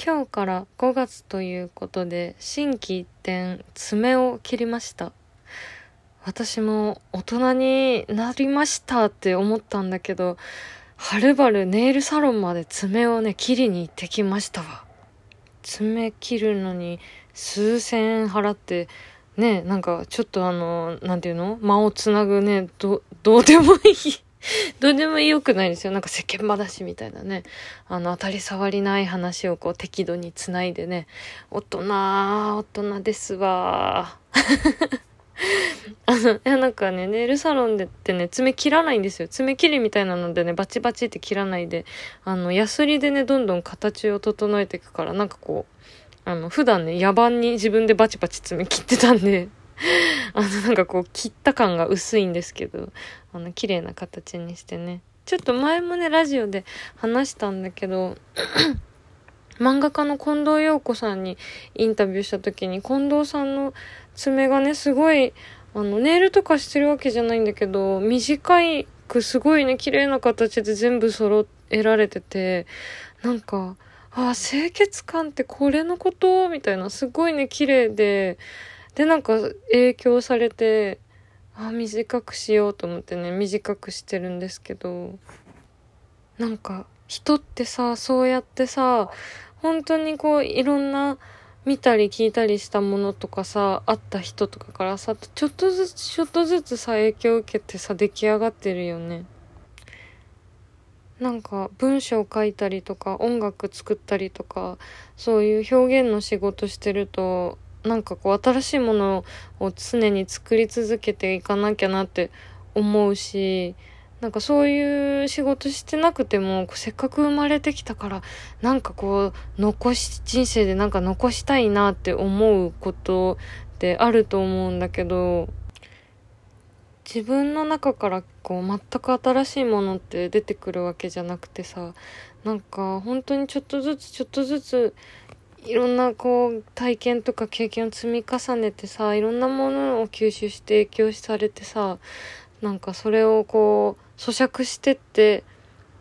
今日から5月ということで心機一転爪を切りました。私も大人になりましたって思ったんだけどはるばるネイルサロンまで爪をね切りに行ってきましたわ。爪切るのに数千円払ってねなんかちょっとあのなんていうの？間をつなぐねどどうでもいい。どうでもよくないですよ。なんか世間話みたいなね。あの、当たり障りない話をこう適度につないでね。大人、大人ですわ。あの、いやなんかね、ネイルサロンでってね、爪切らないんですよ。爪切りみたいなのでね、バチバチって切らないで、あの、ヤスリでね、どんどん形を整えていくから、なんかこう、あの、普段ね、野蛮に自分でバチバチ爪切ってたんで、あの、なんかこう、切った感が薄いんですけど、あの、綺麗な形にしてね。ちょっと前もね、ラジオで話したんだけど、漫画家の近藤陽子さんにインタビューした時に、近藤さんの爪がね、すごい、あの、ネイルとかしてるわけじゃないんだけど、短いくすごいね、綺麗な形で全部揃えられてて、なんか、ああ、清潔感ってこれのこと？みたいな、すごいね、綺麗で、で、なんか影響されて、あ、短くしようと思ってね、短くしてるんですけど、なんか、人ってさ、そうやってさ、本当にこう、いろんな、見たり聞いたりしたものとかさ、会った人とかからさ、ちょっとずつ、ちょっとずつさ、影響を受けてさ、出来上がってるよね。なんか文章書いたりとか音楽作ったりとかそういう表現の仕事してるとなんかこう新しいものを常に作り続けていかなきゃなって思うしなんかそういう仕事してなくてもせっかく生まれてきたからなんかこう残し人生でなんか残したいなって思うことってあると思うんだけど自分の中からこう全く新しいものって出てくるわけじゃなくてさなんか本当にちょっとずつちょっとずついろんなこう体験とか経験を積み重ねてさいろんなものを吸収して影響されてさなんかそれをこう咀嚼してって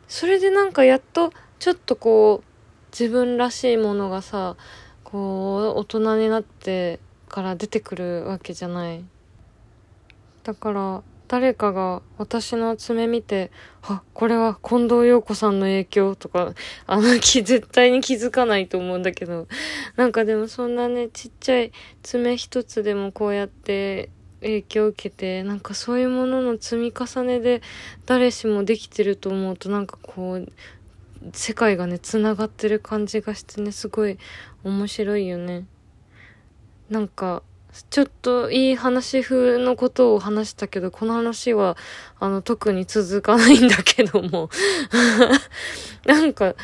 それでなんかやっとちょっとこう自分らしいものがさこう大人になってから出てくるわけじゃない。だから誰かが私の爪見て、あ、これは近藤陽子さんの影響とか、あの、絶対に気づかないと思うんだけど、なんかでもそんなね、ちっちゃい爪一つでもこうやって影響を受けて、なんかそういうものの積み重ねで誰しもできてると思うと、なんかこう、世界がね、繋がってる感じがしてね、すごい面白いよね。なんか、ちょっといい話風のことを話したけど、この話は、あの、特に続かないんだけども。なんか、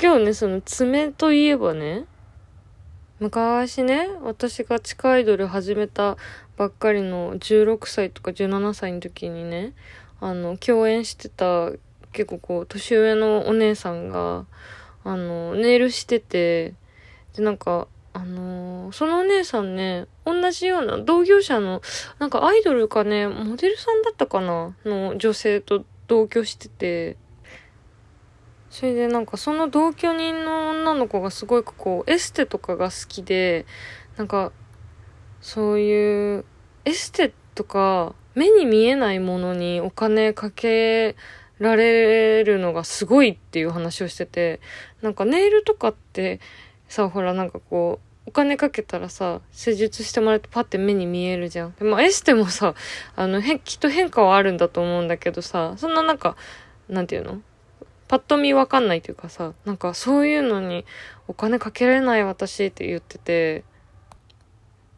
今日ね、その爪といえばね、昔ね、私が地下アイドル始めたばっかりの16歳とか17歳の時にね、あの、共演してた結構こう、年上のお姉さんが、あの、ネイルしてて、で、なんか、あのー、そのお姉さんね、同じような同業者の、なんかアイドルかね、モデルさんだったかなの女性と同居してて、それでなんかその同居人の女の子がすごいこう、エステとかが好きで、なんか、そういうエステとか目に見えないものにお金かけられるのがすごいっていう話をしてて、なんかネイルとかってさ、ほらなんかこう、お金かけたらさ、施術してもらってパッて目に見えるじゃん。でもエステもさ、あの、へ、きっと変化はあるんだと思うんだけどさ、そんななんか、なんていうの？パッと見わかんないというかさ、なんかそういうのにお金かけられない私って言ってて、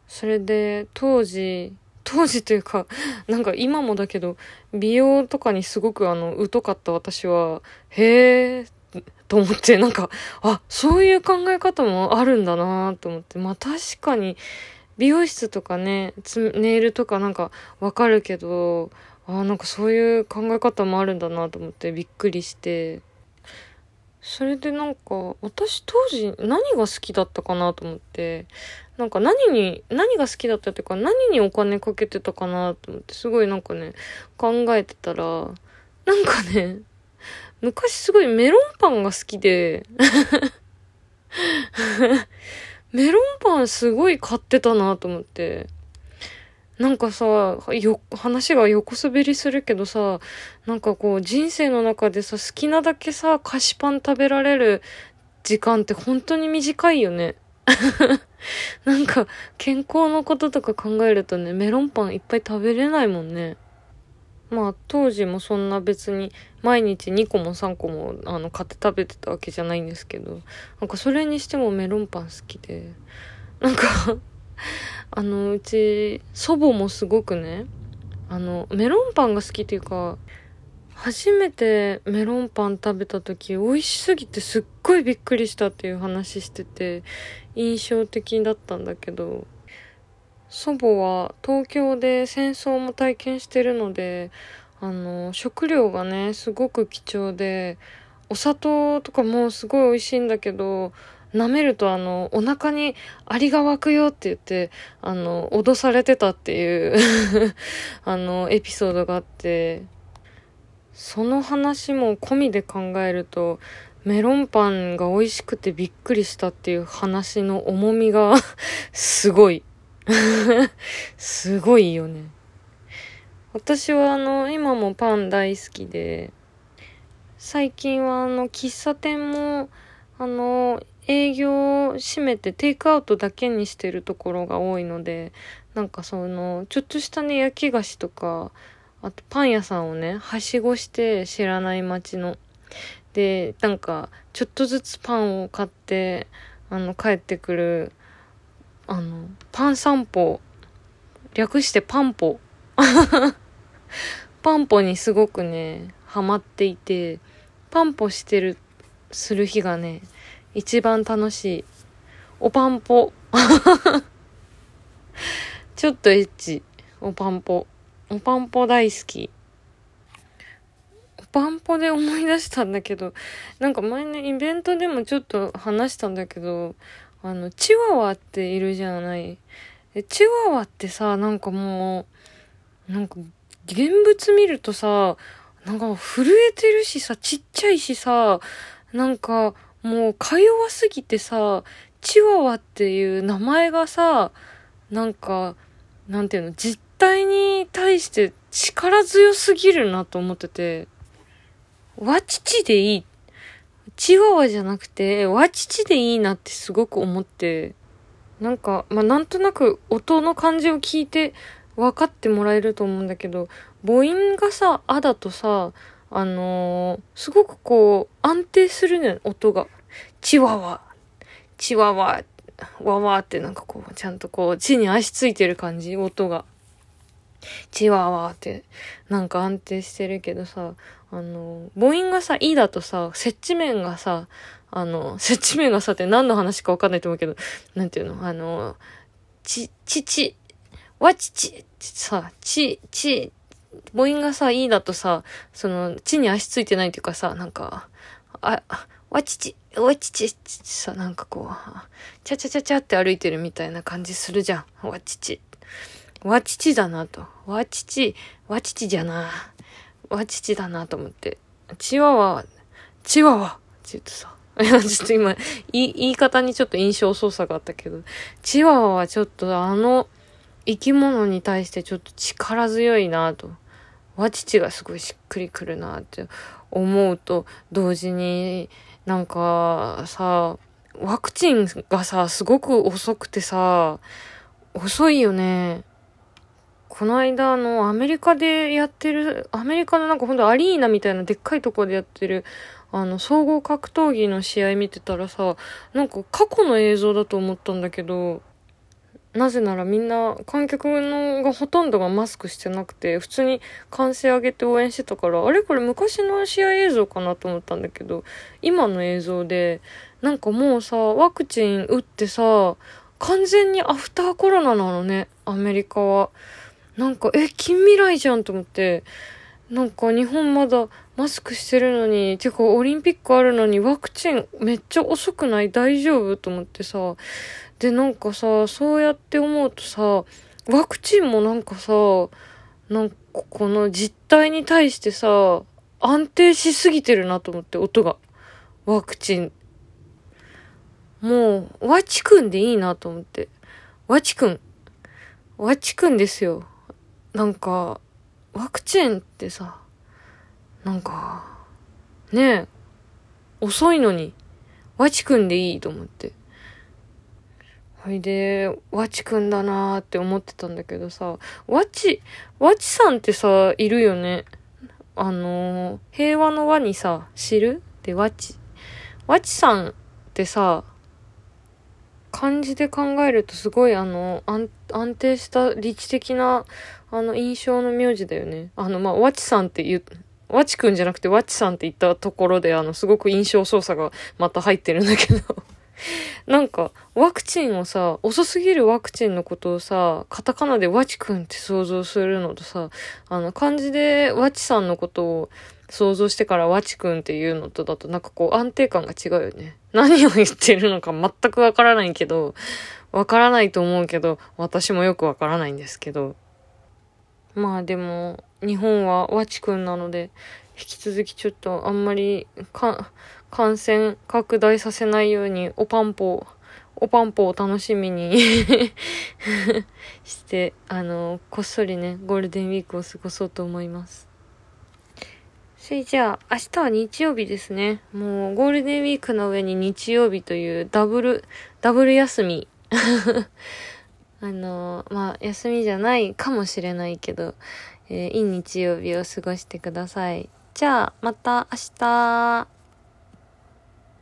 それで当時、当時というか、なんか今もだけど、美容とかにすごくあの、疎かった私は、へえと思って、なんか、あ、そういう考え方もあるんだなと思って。まあ確かに、美容室とかね、ネイルとかなんかわかるけど、あなんかそういう考え方もあるんだなと思ってびっくりして。それでなんか、私当時何が好きだったかなと思って、なんか何に、何が好きだったっていうか何にお金かけてたかなと思って、すごいなんかね、考えてたら、なんかね、昔すごいメロンパンが好きでメロンパンすごい買ってたなと思って。なんかさ、よ、話が横滑りするけどさ、なんかこう人生の中でさ、好きなだけさ、菓子パン食べられる時間って本当に短いよね。なんか健康のこととか考えるとね、メロンパンいっぱい食べれないもんね。まあ当時もそんな別に毎日2個も3個もあの買って食べてたわけじゃないんですけど、なんかそれにしてもメロンパン好きで、なんか あの、うち祖母もすごくね、あの、メロンパンが好きっていうか、初めてメロンパン食べた時美味しすぎてすっごいびっくりしたっていう話してて印象的だったんだけど祖母は東京で戦争も体験してるので、あの、食料がね、すごく貴重で、お砂糖とかもすごい美味しいんだけど、舐めるとあの、お腹にアリが湧くよって言って、あの、脅されてたっていう あの、エピソードがあって、その話も込みで考えると、メロンパンが美味しくてびっくりしたっていう話の重みが すごい。すごいよね。私はあの、今もパン大好きで、最近はあの、喫茶店も、あの、営業を閉めてテイクアウトだけにしてるところが多いので、なんかその、ちょっとしたね、焼き菓子とか、あとパン屋さんをね、はしごして知らない街の。で、なんか、ちょっとずつパンを買って、あの、帰ってくるあの、パン散歩、略してパンポ。パンポにすごくね、ハマっていて、パンポしてる、する日がね、一番楽しい。おパンポ。ちょっとエッチ。おパンポ。おパンポ大好き。おパンポで思い出したんだけど、なんか前ね、イベントでもちょっと話したんだけど、あの、チワワっているじゃない。チワワってさ、なんかもう、なんか、現物見るとさ、なんか震えてるしさ、ちっちゃいしさ、なんかもうか弱すぎてさ、チワワっていう名前がさ、なんか、なんていうの、実態に対して力強すぎるなと思ってて、わちちでいい。チワワじゃなくて、ワチチでいいなってすごく思って、なんか、まあ、なんとなく音の感じを聞いて分かってもらえると思うんだけど、母音がさ、あだとさ、あのー、すごくこう、安定するね、音が。チワワ、チワワ、ワワってなんかこう、ちゃんとこう、地に足ついてる感じ、音が。チワワって、なんか安定してるけどさ、あの、母音がさ、いだとさ、接地面がさ、あの、接地面がさって何の話かわかんないと思うけど、なんていうのあの、ち、ちち、わちち、さ、ち、ち、母音がさ、いいだとさ、その、地に足ついてないっていうかさ、なんか、あ、わちち、わちち、さ、なんかこう、ちゃちゃちゃちゃって歩いてるみたいな感じするじゃん。わちち。わちちだなと。わちち、わちちじゃな。わちちだなと思って。チワワ、チワワって言ってさ。ちょっと 今、言い方にちょっと印象操作があったけど、チワワはちょっとあの生き物に対してちょっと力強いなと。わちちがすごいしっくりくるなって思うと同時になんかさ、ワクチンがさ、すごく遅くてさ、遅いよね。この間、あの、アメリカでやってる、アメリカのなんかほんとアリーナみたいなでっかいとこでやってる、あの、総合格闘技の試合見てたらさ、なんか過去の映像だと思ったんだけど、なぜならみんな観客のがほとんどがマスクしてなくて、普通に歓声上げて応援してたから、あれこれ昔の試合映像かなと思ったんだけど、今の映像で、なんかもうさ、ワクチン打ってさ、完全にアフターコロナなのね、アメリカは。なんか、え、近未来じゃんと思って、なんか日本まだマスクしてるのに、てかオリンピックあるのにワクチンめっちゃ遅くない？大丈夫？と思ってさ。で、なんかさ、そうやって思うとさ、ワクチンもなんかさ、なんかこの実態に対してさ、安定しすぎてるなと思って、音が。ワクチン。もう、わちくんでいいなと思って。わちくん。わちくんですよ。なんか、ワクチンってさ、なんか、ねえ、遅いのに、わちくんでいいと思って。ほいで、わちくんだなーって思ってたんだけどさ、わち、わちさんってさ、いるよね。あのー、平和の輪にさ、知る？で、わち。わちさんってさ、漢字で考えるとすごいあの、安定した理知的な、あの、印象の名字だよね。あの、まあ、わちさんって言う、わちくんじゃなくてわちさんって言ったところで、あの、すごく印象操作がまた入ってるんだけど なんか、ワクチンをさ、遅すぎるワクチンのことをさ、カタカナでわちくんって想像するのとさ、あの、漢字でわちさんのことを想像してからわちくんっていうのとだとなんかこう安定感が違うよね。何を言ってるのか全くわからないけど、わからないと思うけど、私もよくわからないんですけど。まあでも、日本はわちくんなので、引き続きちょっとあんまりか感染拡大させないようにおパンポ、おパンポを楽しみに して、あの、こっそりね、ゴールデンウィークを過ごそうと思います。それじゃあ、明日は日曜日ですね。もう、ゴールデンウィークの上に日曜日というダブル、ダブル休み。あの、まあ、休みじゃないかもしれないけど、えー、いい日曜日を過ごしてください。じゃあ、また明日。